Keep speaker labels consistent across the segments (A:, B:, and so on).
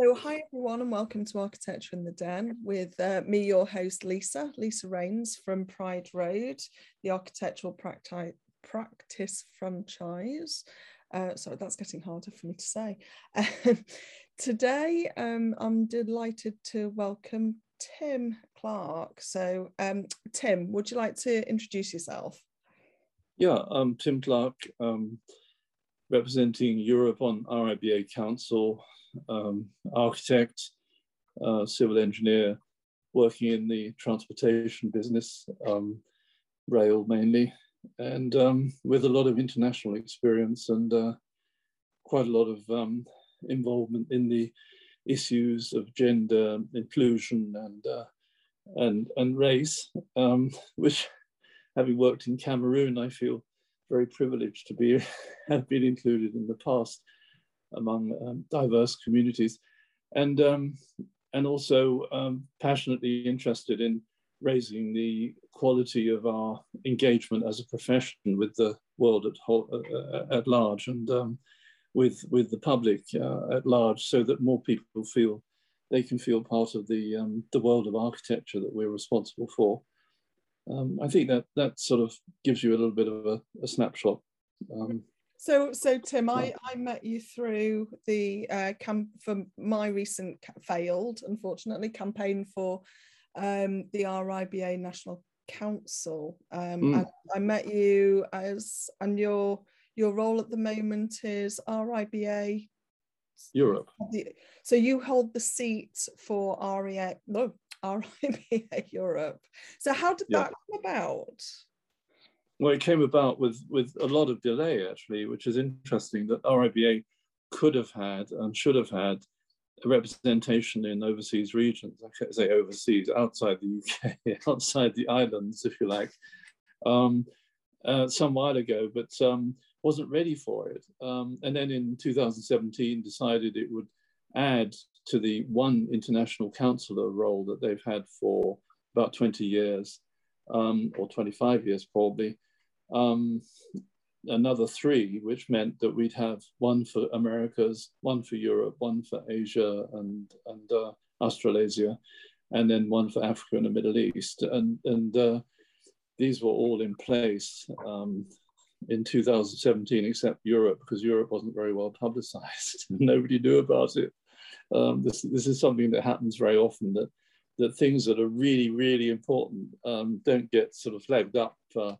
A: So, hi everyone, and welcome to Architecture in the Den with uh, me, your host, Lisa, Lisa Raynes from Pride Road, the architectural practi- practice franchise. Uh, sorry, that's getting harder for me to say. today, um, I'm delighted to welcome Tim Clark. So, um, Tim, would you like to introduce yourself?
B: Yeah, I'm Tim Clark, um, representing Europe on RIBA Council, um, architect, uh, civil engineer, working in the transportation business, um, rail mainly, and um, with a lot of international experience and uh, quite a lot of um, involvement in the issues of gender inclusion and uh, and and race, um, which having worked in Cameroon, I feel very privileged to be have been included in the past among um, diverse communities, and um, and also um, passionately interested in raising the quality of our engagement as a profession with the world at whole, uh, uh, at large and um, with with the public uh, at large, so that more people feel they can feel part of the um, the world of architecture that we're responsible for. Um, I think that that sort of gives you a little bit of a, a snapshot. Um,
A: so, so Tim, I, I met you through the uh, camp for my recent failed, unfortunately, campaign for um, the RIBA National Council. Um, mm. I met you as, and your your role at the moment is RIBA
B: Europe.
A: So you hold the seat for REA, no, RIBA Europe. So how did that come about?
B: Well, it came about with, with a lot of delay, actually, which is interesting that RIBA could have had and should have had a representation in overseas regions, I can't say overseas, outside the UK, outside the islands, if you like, um, uh, some while ago, but um, wasn't ready for it. Um, and then in 2017 decided it would add to the one international counselor role that they've had for about 20 years, um, or 25 years probably, um, another three, which meant that we'd have one for Americas, one for Europe, one for Asia and, and uh, Australasia, and then one for Africa and the Middle East. And, and uh, these were all in place um, in 2017, except Europe, because Europe wasn't very well publicized. Nobody knew about it. Um, this, this is something that happens very often that, that things that are really, really important um, don't get sort of flagged up uh,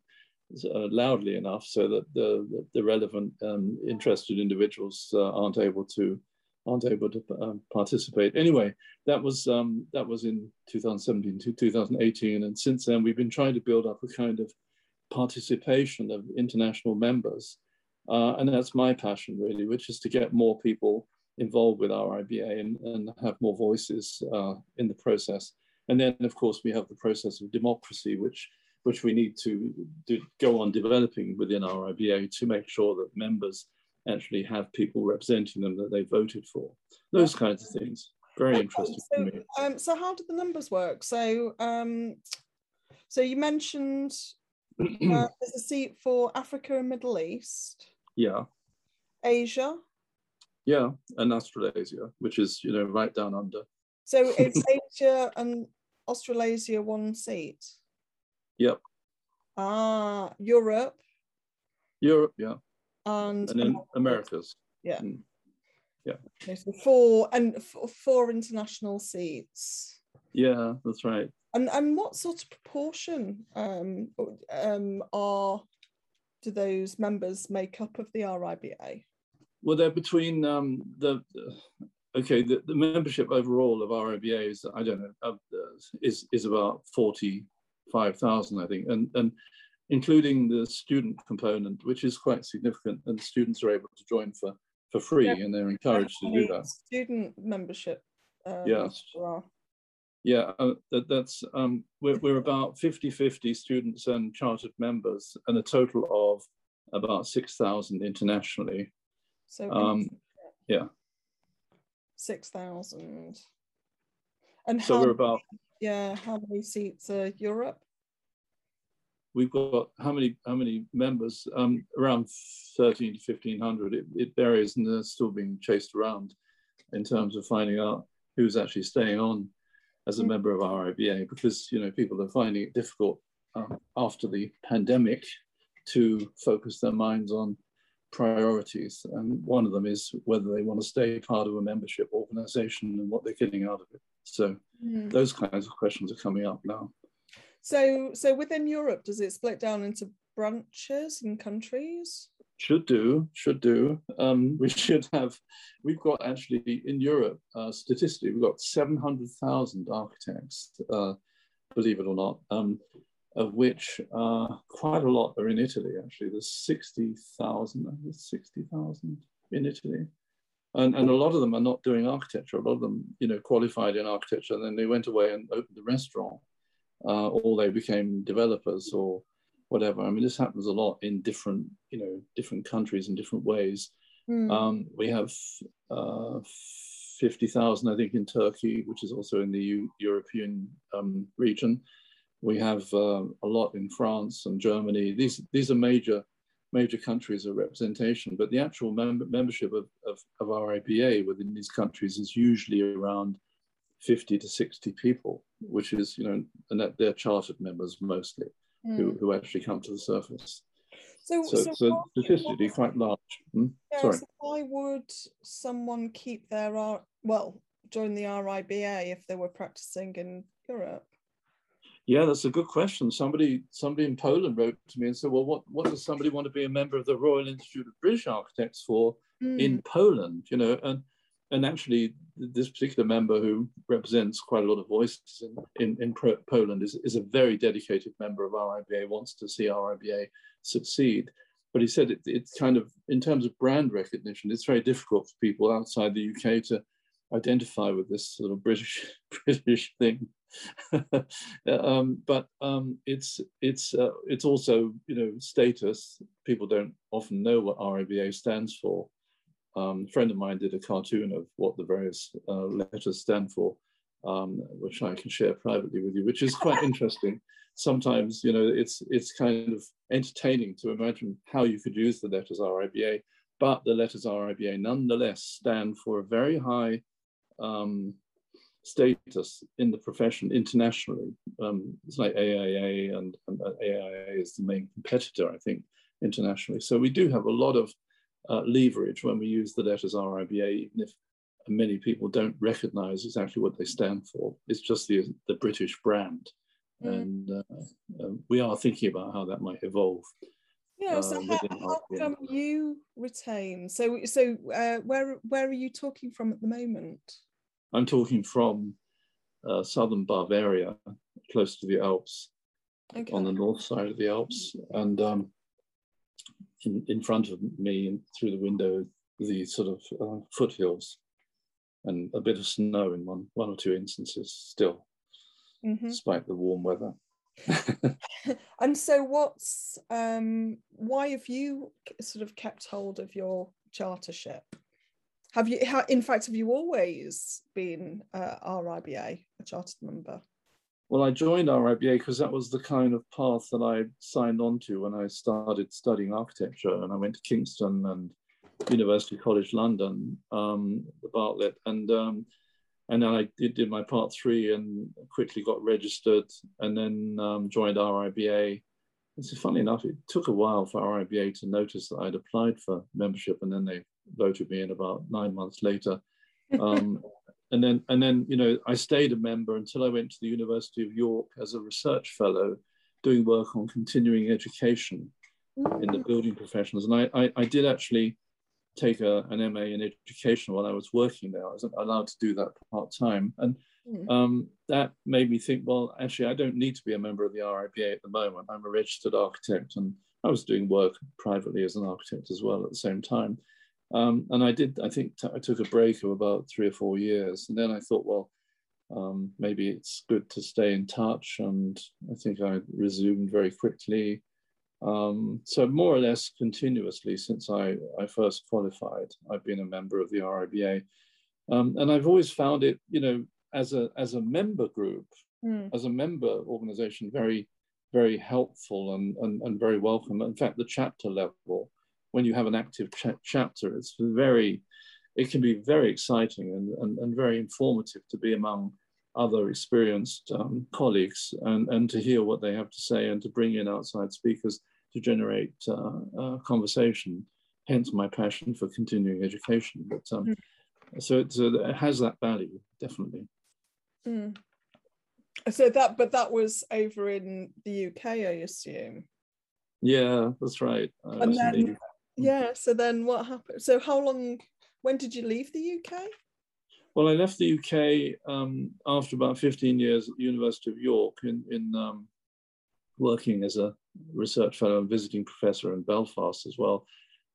B: uh, loudly enough so that the, the, the relevant um, interested individuals uh, aren't able to aren't able to um, participate. Anyway, that was um, that was in 2017 to 2018, and since then we've been trying to build up a kind of participation of international members, uh, and that's my passion really, which is to get more people involved with RIBA and, and have more voices uh, in the process. And then, of course, we have the process of democracy, which which we need to do, go on developing within our RIBA to make sure that members actually have people representing them that they voted for. Those kinds of things. Very interesting
A: so,
B: for me.
A: Um, so how do the numbers work? So um, so you mentioned uh, there's a seat for Africa and Middle East.
B: Yeah.
A: Asia.
B: Yeah, and Australasia, which is you know right down under.
A: So it's Asia and Australasia one seat.
B: Yep.
A: Ah, Europe.
B: Europe, yeah.
A: And,
B: and then Americas.
A: Yeah.
B: Mm. Yeah.
A: Okay, so four and four international seats.
B: Yeah, that's right.
A: And and what sort of proportion um, um, are do those members make up of the RIBA?
B: Well, they're between um, the okay the, the membership overall of RIBA is I don't know uh, is is about forty five thousand I think, and, and including the student component, which is quite significant, and students are able to join for, for free, yeah. and they're encouraged to do that.
A: Student membership.
B: Um, yes. Yeah, uh, that, that's um, we're, we're about 50-50 students and chartered members, and a total of about 6,000 internationally.
A: So
B: um, yeah.
A: 6,000. And
B: so we're about
A: yeah, how many seats are Europe?
B: We've got how many how many members? Um, around thirteen to fifteen hundred. It, it, varies, and they're still being chased around. in terms of finding out who's actually staying on as a mm. member of RIBA because you know people are finding it difficult um, after the pandemic to focus their minds on priorities. And one of them is whether they want to stay part of a membership organization and what they're getting out of it. So mm. those kinds of questions are coming up now.
A: So, so within Europe, does it split down into branches and countries?
B: Should do, should do. Um, we should have. We've got actually in Europe, uh, statistically, we've got seven hundred thousand architects. Uh, believe it or not, um, of which uh, quite a lot are in Italy. Actually, there's sixty thousand. Sixty thousand in Italy and, and a lot of them are not doing architecture. A lot of them, you know, qualified in architecture, and then they went away and opened a restaurant, uh, or they became developers or whatever. I mean, this happens a lot in different, you know, different countries in different ways. Mm. Um, we have uh, 50,000, I think, in Turkey, which is also in the U European um, region. We have uh, a lot in France and Germany. These, these are major major countries of representation, but the actual mem membership of, of, of RIBA within these countries is usually around 50 to 60 people, which is, you know, and that they're chartered members mostly mm. who, who actually come to the surface. So, so, so, so statistically quite large. Hmm?
A: Yeah, Sorry. So why would someone keep their, well, join the RIBA if they were practicing in Europe?
B: Yeah, that's a good question. Somebody somebody in Poland wrote to me and said, "Well, what what does somebody want to be a member of the Royal Institute of British Architects for mm. in Poland?" You know, and and actually, this particular member who represents quite a lot of voices in in, in Poland is is a very dedicated member of RIBA. Wants to see RIBA succeed. But he said it, it's kind of in terms of brand recognition, it's very difficult for people outside the UK to identify with this sort of British British thing. um, but um, it's it's uh, it's also you know status. People don't often know what RIBA stands for. Um, a friend of mine did a cartoon of what the various uh, letters stand for, um, which I can share privately with you, which is quite interesting. Sometimes you know it's it's kind of entertaining to imagine how you could use the letters RIBA, but the letters RIBA nonetheless stand for a very high um, status in the profession internationally. Um, it's like AIA, and, and AIA is the main competitor, I think, internationally. So we do have a lot of uh, leverage when we use the letters RIBA, even if many people don't recognize exactly what they stand for. It's just the, the British brand. Mm. And uh, uh, we are thinking about how that might evolve.
A: Yeah, so uh, how, how come you retain? So, so uh, where where are you talking from at the moment?
B: I'm talking from uh, southern Bavaria, close to the Alps, okay. on the north side of the Alps. And um, in, in front of me, through the window, the sort of uh, foothills and a bit of snow in one, one or two instances still, mm-hmm. despite the warm weather.
A: and so what's um why have you sort of kept hold of your chartership have you, in fact, have you always been uh, RIBA, a chartered member?
B: Well, I joined RIBA because that was the kind of path that I signed on to when I started studying architecture. And I went to Kingston and University College London, um, the Bartlett, and um, and then I did, did, my part three and quickly got registered, and then um, joined RIBA. It's funny enough, it took a while for RIBA to notice that I'd applied for membership, and then they voted me in about nine months later. Um, and then, and then, you know, I stayed a member until I went to the University of York as a research fellow, doing work on continuing education in the mm. building professions. And I, I, I did actually take a, an MA in education while I was working there. I was allowed to do that part time, and mm. um, that made me think, well, actually, I don't need to be a member of the RIBA at the moment. I'm a registered architect, and I was doing work privately as an architect as well at the same time. Um, and I did, I think I took a break of about three or four years. And then I thought, well, um, maybe it's good to stay in touch. And I think I resumed very quickly. Um, so more or less continuously since I, I first qualified, I've been a member of the RIBA. Um, and I've always found it, you know, as a, as a member group, mm. as a member organization, very, very helpful and, and, and very welcome. In fact, the chapter level, when you have an active ch chapter, it's very it can be very exciting and, and, and very informative to be among other experienced um, colleagues and, and to hear what they have to say and to bring in outside speakers to generate uh, conversation. Hence my passion for continuing education. But um, mm. so it, so it has that value, definitely.
A: Mm. So that, but that was over in the UK, I assume.
B: Yeah, that's right.
A: and then, the... yeah. So then, what happened? So how long? When did you leave the UK?
B: Well, I left the UK um, after about 15 years at the University of York in, in um, working as a research fellow and visiting professor in Belfast as well.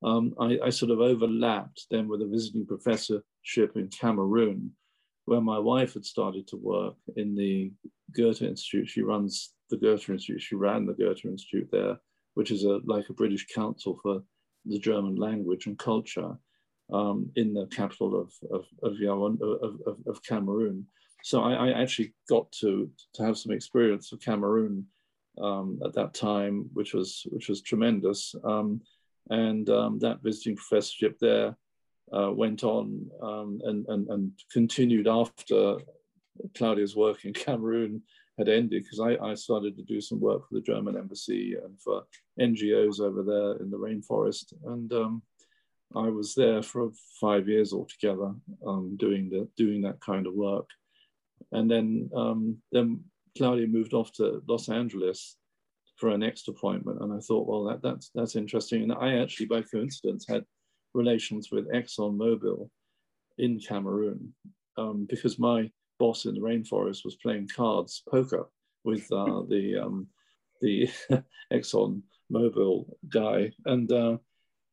B: Um, I, I, sort of overlapped then with a visiting professorship in Cameroon, where my wife had started to work in the Goethe Institute. She runs the Goethe Institute. She ran the Goethe Institute there, which is a like a British council for the German language and culture um, in the capital of, of, of, of, of Cameroon. So I, I, actually got to, to have some experience of Cameroon um, at that time, which was, which was tremendous. Um, and um, that visiting professorship there uh, went on um, and, and, and continued after Claudia's work in Cameroon had ended because I, I, started to do some work for the German embassy and for NGOs over there in the rainforest. And um, I was there for five years altogether, um, doing the doing that kind of work, and then um, then Claudia moved off to Los Angeles for her next appointment, and I thought, well, that, that's that's interesting. And I actually, by coincidence, had relations with Exxon Mobil in Cameroon um, because my boss in the rainforest was playing cards poker with uh, the um, the Exxon Mobil guy, and uh,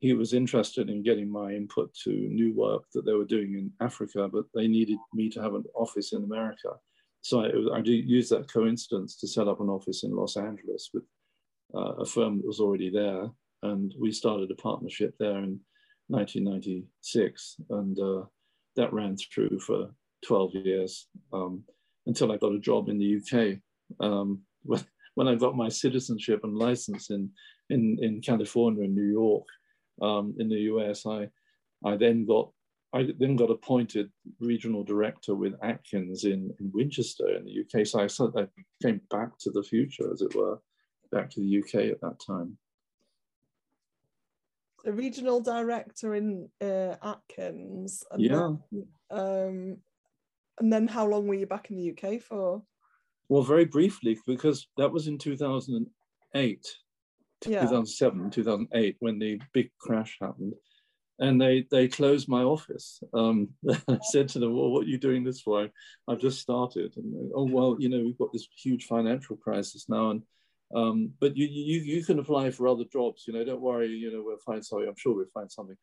B: he was interested in getting my input to new work that they were doing in Africa, but they needed me to have an office in America. So I, I used that coincidence to set up an office in Los Angeles with uh, a firm that was already there. And we started a partnership there in 1996. And uh, that ran through for 12 years um, until I got a job in the UK. Um, when, when I got my citizenship and license in, in, in California and New York, um, in the US. I, I then got I then got appointed regional director with Atkins in, in Winchester in the UK. So I sort of came back to the future, as it were, back to the UK at that time.
A: The regional director in uh, Atkins.
B: Yeah.
A: Then, um, and then how long were you back in the UK for?
B: Well, very briefly, because that was in 2008 yeah. 2007, 2008, when the big crash happened. And they, they closed my office. Um, I said to them, well, what are you doing this for? I've just started. And they, oh, well, you know, we've got this huge financial crisis now. And um, but you, you, you can apply for other jobs, you know, don't worry, you know, we'll find something. I'm sure we'll find something.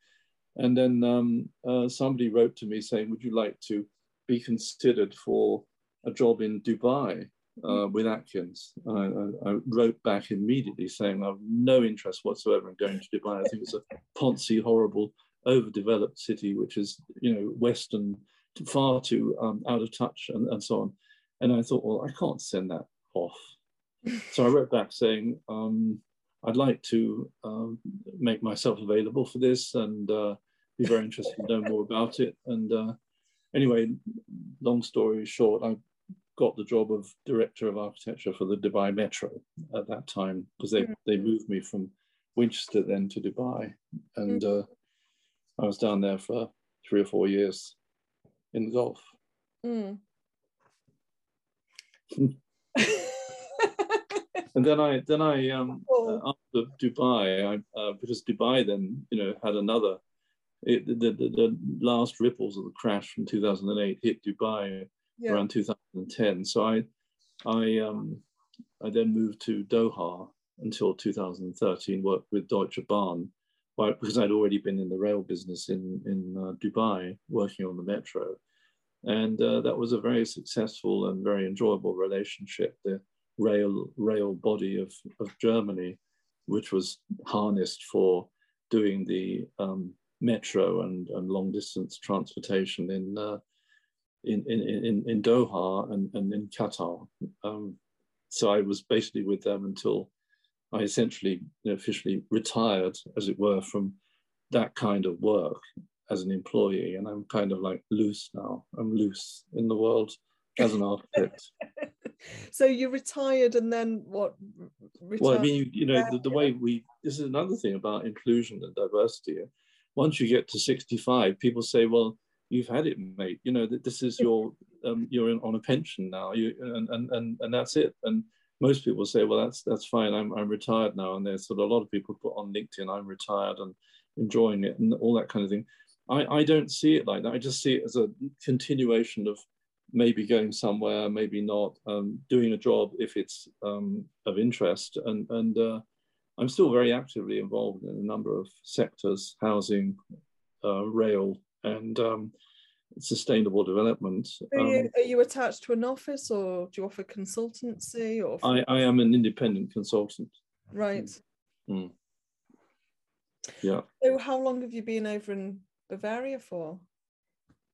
B: And then um, uh, somebody wrote to me saying, would you like to be considered for a job in Dubai? uh, with Atkins. I, I, wrote back immediately saying I have no interest whatsoever in going to Dubai. I think it's a poncy, horrible, overdeveloped city, which is you know Western, far too um, out of touch, and, and so on. And I thought, well, I can't send that off. So I wrote back saying um, I'd like to um, make myself available for this and uh, be very interested to know more about it. And uh, anyway, long story short, I got the job of director of architecture for the Dubai Metro at that time because they, mm. they moved me from Winchester then to Dubai. And mm. uh, I was down there for three or four years in the Gulf. Mm. and then I then I um, oh. after Dubai, I, uh, because Dubai then you know had another it, the, the, the last ripples of the crash from 2008 hit Dubai yeah. around 2010. So I, I, um, I then moved to Doha until 2013, worked with Deutsche Bahn, because I'd already been in the rail business in, in uh, Dubai, working on the metro. And uh, that was a very successful and very enjoyable relationship. The rail, rail body of, of Germany, which was harnessed for doing the um, metro and, and long distance transportation in uh, in, in, in, Doha and, and in Qatar. Um, so I was basically with them until I essentially you know, officially retired, as it were, from that kind of work. as an employee, and I'm kind of like loose now. I'm loose in the world as an architect.
A: so you retired and then what?
B: Retired? Well, I mean, you, you know, the, the, way we, this is another thing about inclusion and diversity. Once you get to 65, people say, well, you've had it, mate. You know, that this is your, um, you're in, on a pension now, you, and, and, and, and that's it. And most people say, well, that's, that's fine. I'm, I'm retired now. And there's sort of a lot of people put on LinkedIn, I'm retired and enjoying it and all that kind of thing. I, I don't see it like that. I just see it as a continuation of maybe going somewhere, maybe not, um, doing a job if it's um, of interest. And, and uh, I'm still very actively involved in a number of sectors, housing, uh, rail, and um, sustainable development.
A: Are you, um, are you, attached to an office or do you offer consultancy? Or
B: I, I am an independent consultant.
A: Right.
B: Mm. Yeah.
A: So how long have you been over in Bavaria for?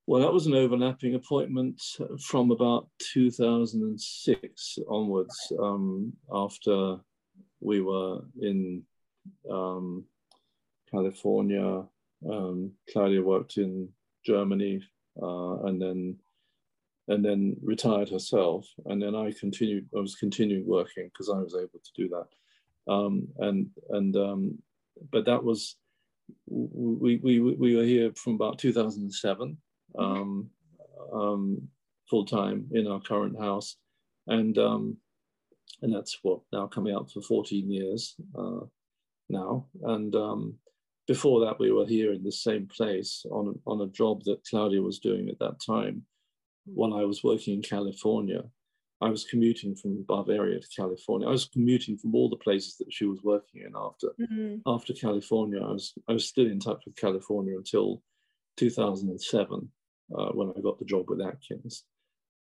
B: Well, that was an overlapping appointment from about 2006 onwards, um, after we were in um, California. Um, Claudia worked in Germany uh, and then and then retired herself. And then I continued. I was continuing working because I was able to do that. Um, and and um, but that was we, we we were here from about 2007 um, um, full time in our current house, and um, and that's what now coming up for 14 years uh, now. And um, before that, we were here in the same place on on a job that Claudia was doing at that time, while I was working in California. I was commuting from Bavaria to California. I was commuting from all the places that she was working in after mm-hmm. after California. I was I was still in touch with California until 2007 uh, when I got the job with Atkins.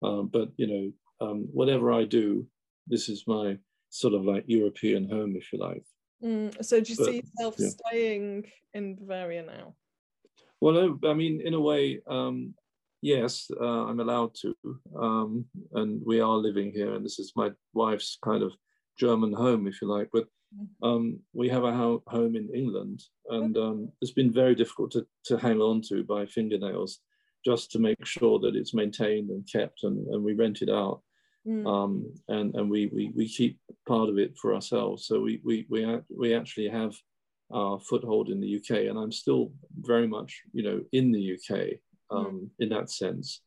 B: Um, but you know, um, whatever I do, this is my sort of like European home, if you like.
A: Mm, so do you but, see yourself yeah. staying in Bavaria now?
B: Well, I mean, in a way, um, yes, uh, I'm allowed to, um, and we are living here, and this is my wife's kind of German home, if you like. But mm-hmm. um, we have a ho- home in England, and um, it's been very difficult to, to hang on to by fingernails just to make sure that it's maintained and kept and, and we rent it out. Mm. Um, and and we, we, we keep part of it for ourselves. So we, we, we, we actually have our foothold in the UK and I'm still very much, you know, in the UK um, mm. in that sense.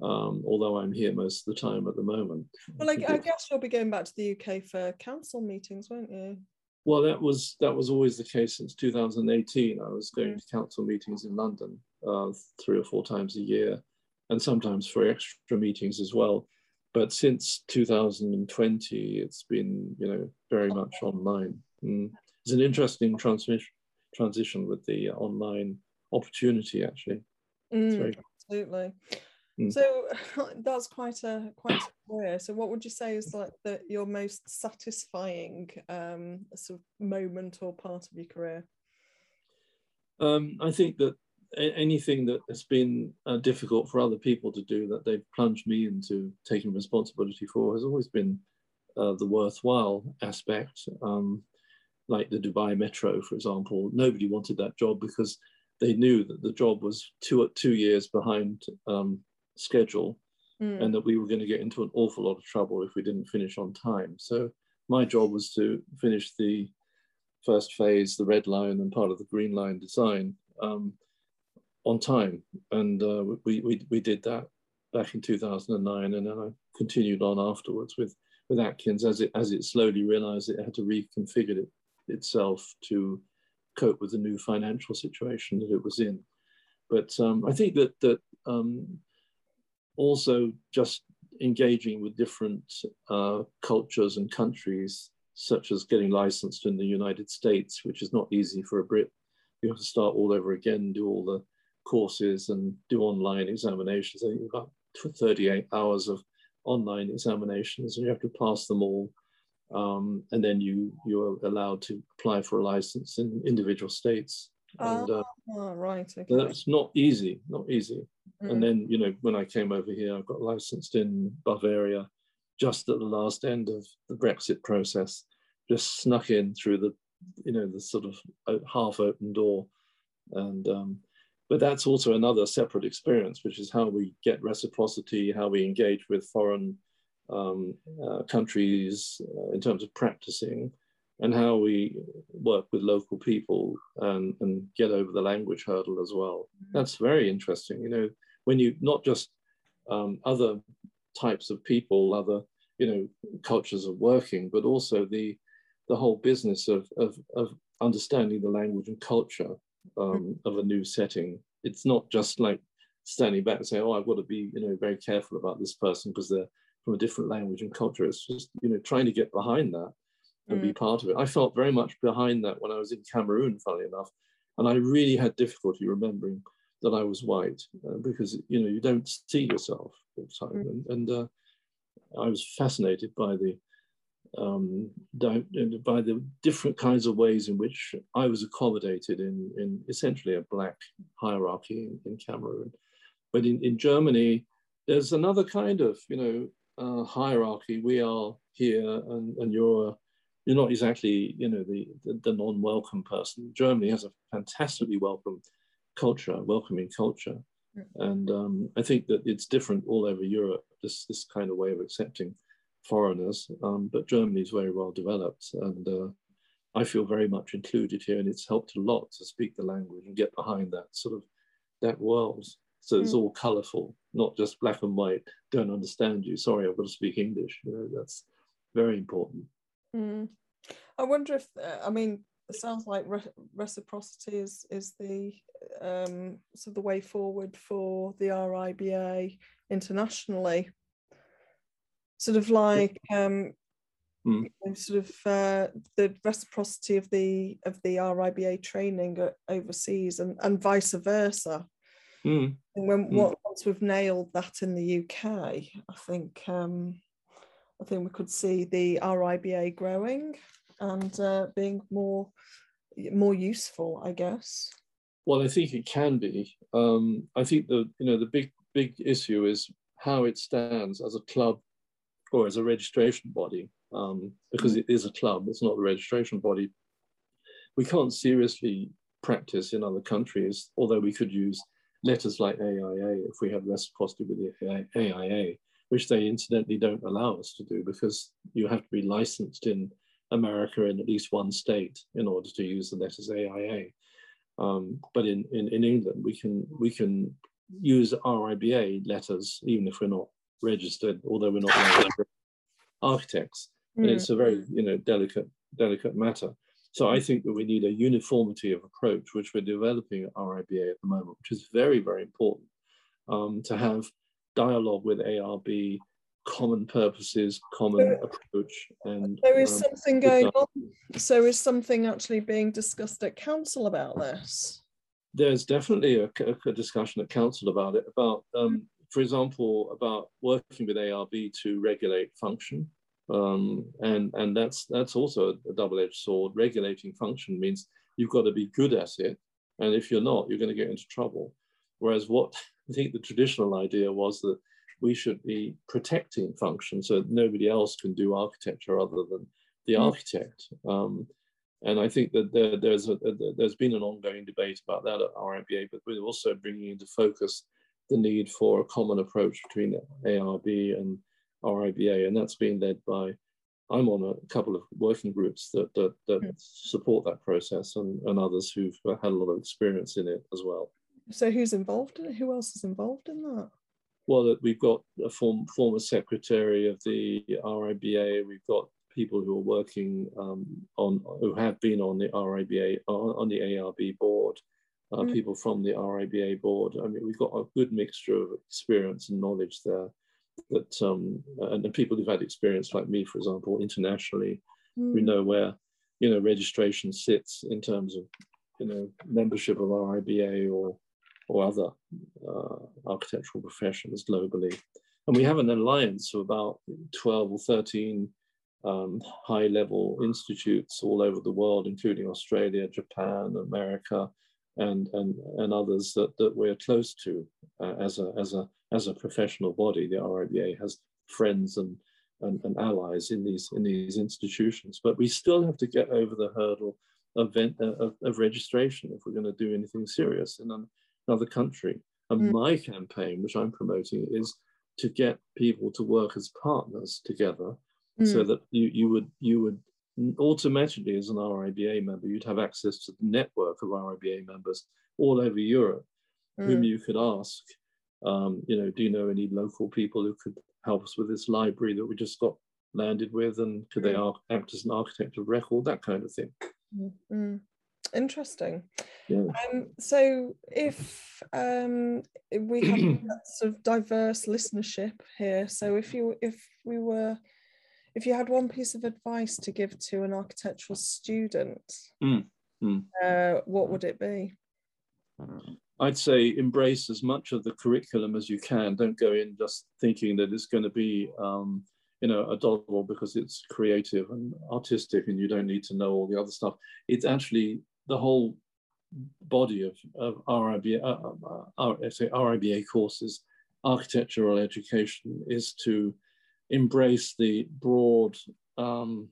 B: Um, although I'm here most of the time at the moment.
A: Well, I, I guess you'll be going back to the UK for council meetings, won't you?
B: Well, that was that was always the case since 2018. I was going mm. to council meetings in London uh, three or four times a year, and sometimes for extra meetings as well. But since 2020, it's been you know very much online. Mm. It's an interesting transmission transition with the online opportunity actually.
A: Mm, very... Absolutely. Mm. So that's quite a quite a career. So what would you say is like the, your most satisfying um, sort of moment or part of your career?
B: Um, I think that anything that has been uh, difficult for other people to do that they've plunged me into taking responsibility for has always been uh, the worthwhile aspect. Um, like the Dubai Metro, for example, nobody wanted that job because they knew that the job was two two years behind um, schedule mm. and that we were going to get into an awful lot of trouble if we didn't finish on time. So my job was to finish the first phase, the red line and part of the green line design um, on time. And uh, we, we, we did that back in 2009 and then I continued on afterwards with, with Atkins as it, as it slowly realized it had to reconfigure it, itself to cope with the new financial situation that it was in. But um, I think that, that um, also just engaging with different uh, cultures and countries, such as getting licensed in the United States, which is not easy for a Brit. You have to start all over again, do all the courses and do online examinations. I think about 38 hours of online examinations, and you have to pass them all. Um, and then you you are allowed to apply for a license in individual states. And,
A: uh, oh, right. Okay.
B: That's not easy, not easy. Mm. And then, you know, when I came over here, I got licensed in Bavaria just at the last end of the Brexit process, just snuck in through the, you know, the sort of half open door. And um, but that's also another separate experience, which is how we get reciprocity, how we engage with foreign um, uh, countries uh, in terms of practicing, and how we work with local people and, and get over the language hurdle as well. That's very interesting. You know, when you not just um, other types of people, other you know cultures of working, but also the the whole business of of, of understanding the language and culture um, of a new setting. It's not just like standing back and saying, "Oh, I've got to be you know very careful about this person because they're from a different language and culture." It's just you know trying to get behind that and mm. be part of it. I felt very much behind that when I was in Cameroon, funnily enough, and I really had difficulty remembering that I was white uh, because you know you don't see yourself all the time, mm. and, and uh, I was fascinated by the um, by the different kinds of ways in which I was accommodated in, in essentially a black hierarchy in, in Cameroon. But in, in Germany, there's another kind of, you know, uh, hierarchy. We are here and, and you're, you're not exactly, you know, the, the, the non-welcome person. Germany has a fantastically welcome culture, welcoming culture. And um, I think that it's different all over Europe, this, this kind of way of accepting foreigners, um, but Germany is very well developed. And uh, I feel very much included here, and it's helped a lot to speak the language and get behind that sort of that world. So mm. it's all colourful, not just black and white. Don't understand you. Sorry, I've got to speak English. You know, that's very important.
A: Mm. I wonder if uh, I mean it sounds like re- reciprocity is is the um, sort of the way forward for the RIBA internationally sort of like um, mm. you know, sort of uh, the reciprocity of the of the RIBA training overseas and, and vice versa. Mm. And when mm. once we've nailed that in the UK, I think um, I think we could see the RIBA growing and uh, being more more useful, I guess.
B: Well, I think it can be. Um, I think the you know the big big issue is how it stands as a club or as a registration body, um, because it is a club, it's not the registration body. We can't seriously practice in other countries, although we could use letters like AIA if we have reciprocity with the AIA, which they incidentally don't allow us to do because you have to be licensed in America in at least one state in order to use the letters AIA. Um, but in, in, in England, we can, we can use RIBA letters even if we're not registered, although we're not architects. Mm. And it's a very, you know, delicate, delicate matter. So I think that we need a uniformity of approach, which we're developing at RIBA at the moment, which is very, very important um, to have dialogue with ARB, common purposes, common approach. And
A: there is um, something going on. So is something actually being discussed at council about this?
B: There's definitely a, a discussion at council about it, about um, for example, about working with ARB to regulate function. Um, and, and that's, that's also a double-edged sword. Regulating function means you've got to be good at it. And if you're not, you're going to get into trouble. Whereas what I think the traditional idea was that we should be protecting function so nobody else can do architecture other than the mm. architect. Um, and I think that there, there's, a, there's been an ongoing debate about that at RIBA, but we're also bringing into focus the need for a common approach between ARB and RIBA, and that's being led by, I'm on a couple of working groups that, that, that mm. support that process and, and others who've had a lot of experience in it as well.
A: So who's involved in it? Who else is involved in that?
B: Well, we've got a form, former secretary of the RIBA, we've got people who are working um, on, who have been on the RIBA, on the ARB board, uh, mm. people from the RIBA board. I mean, we've got a good mixture of experience and knowledge there. That um, and, and people who've had experience, like me, for example, internationally, mm. we know where you know registration sits in terms of you know membership of RIBA or or other uh, architectural professions globally. And we have an alliance of about 12 or 13 um, high level institutes all over the world, including Australia, Japan, America, and and and others that, that we're close to uh, as a as a as a professional body. The RIBA has friends and, and and allies in these in these institutions, but we still have to get over the hurdle of, of, of registration if we're going to do anything serious. in another country. And mm. my campaign, which I'm promoting, is to get people to work as partners together, mm. so that you you would you would automatically, as an RIBA member, you'd have access to the network of RIBA members all over Europe, mm. whom you could ask, um, you know, do you know any local people who could help us with this library that we just got landed with, and could mm. they act as an architect of record, that kind of thing.
A: Mm. Interesting.
B: Yeah.
A: Um, so if um, we have sort of diverse listenership here, so if you if we were if you had one piece of advice to give to an architectural student,
B: mm, mm.
A: Uh, what would it be?
B: I'd say embrace as much of the curriculum as you can. Don't go in just thinking that it's going to be, um, you know, a doggerel because it's creative and artistic and you don't need to know all the other stuff. It's actually the whole body of, of RIBA, uh, uh, uh say RIBA courses, architectural education is to embrace the broad um,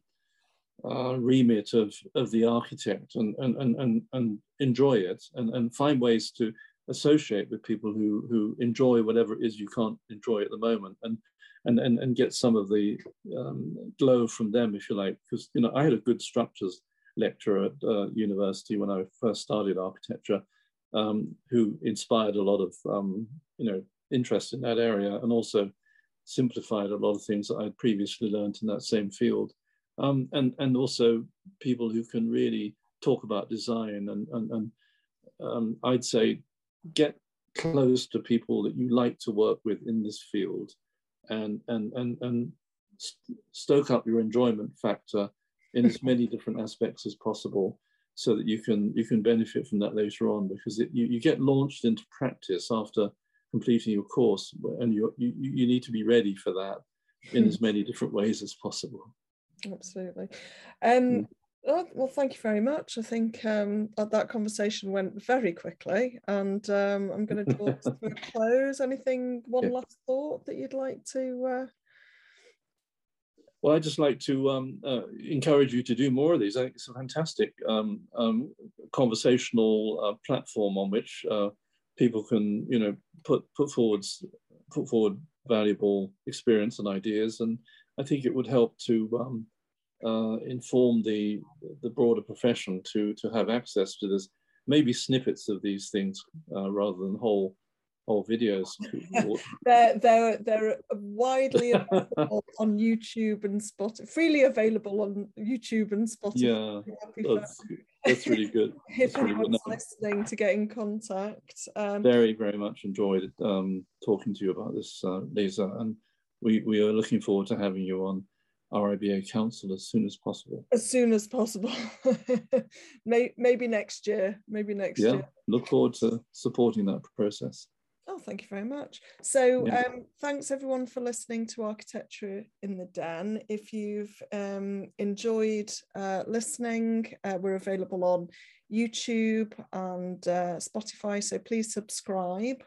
B: uh, remit of, of the architect and, and, and, and, enjoy it and, and find ways to associate with people who, who enjoy whatever it is you can't enjoy at the moment and, and, and, and get some of the um, glow from them, if you like. Because, you know, I had a good structures lecturer at uh, university when I first started architecture um, who inspired a lot of, um, you know, interest in that area and also simplified a lot of things that I'd previously learned in that same field. Um, and, and also people who can really talk about design and, and, and um, I'd say get close to people that you like to work with in this field and, and, and, and stoke up your enjoyment factor in as many different aspects as possible so that you can you can benefit from that later on because it, you, you get launched into practice after completing your course and you, you, you need to be ready for that in as many different ways as possible.
A: Absolutely. Um, mm. well, well, thank you very much. I think um, that conversation went very quickly and um, I'm going to draw to a close. Anything, one yeah. last thought that you'd like to uh...
B: Well, I'd just like to um, uh, encourage you to do more of these. I think it's a fantastic um, um, conversational uh, platform on which uh, people can, you know, put put forwards put forward valuable experience and ideas, and I think it would help to um, uh, inform the the broader profession to to have access to this, maybe snippets of these things uh, rather than whole whole videos.
A: they're they're they're widely available on YouTube and Spotify, freely available on YouTube and Spotify.
B: Yeah, that's, really good.
A: if
B: that's
A: anyone's really listening, to get in contact.
B: Um, very very much enjoyed um, talking to you about this, uh, Lisa, and we we are looking forward to having you on. our RIBA Council as soon as possible.
A: As soon as possible. maybe next year. Maybe next year.
B: yeah,
A: year.
B: Look forward to supporting that process.
A: Thank you very much. So, yeah. um, thanks everyone for listening to Architecture in the Den. If you've um, enjoyed uh, listening, uh, we're available on YouTube and uh, Spotify, so please subscribe.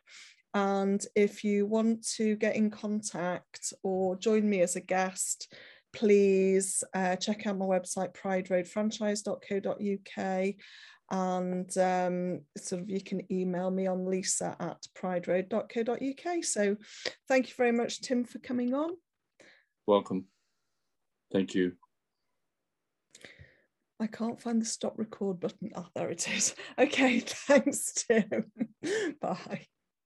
A: And if you want to get in contact or join me as a guest, please uh, check out my website, prideroadfranchise.co.uk and um, sort of you can email me on lisa at prideroad.co.uk. So thank you very much, Tim, for coming on.
B: Welcome. Thank you.
A: I can't find the stop record button. Oh, there it is. Okay, thanks, Tim. Bye.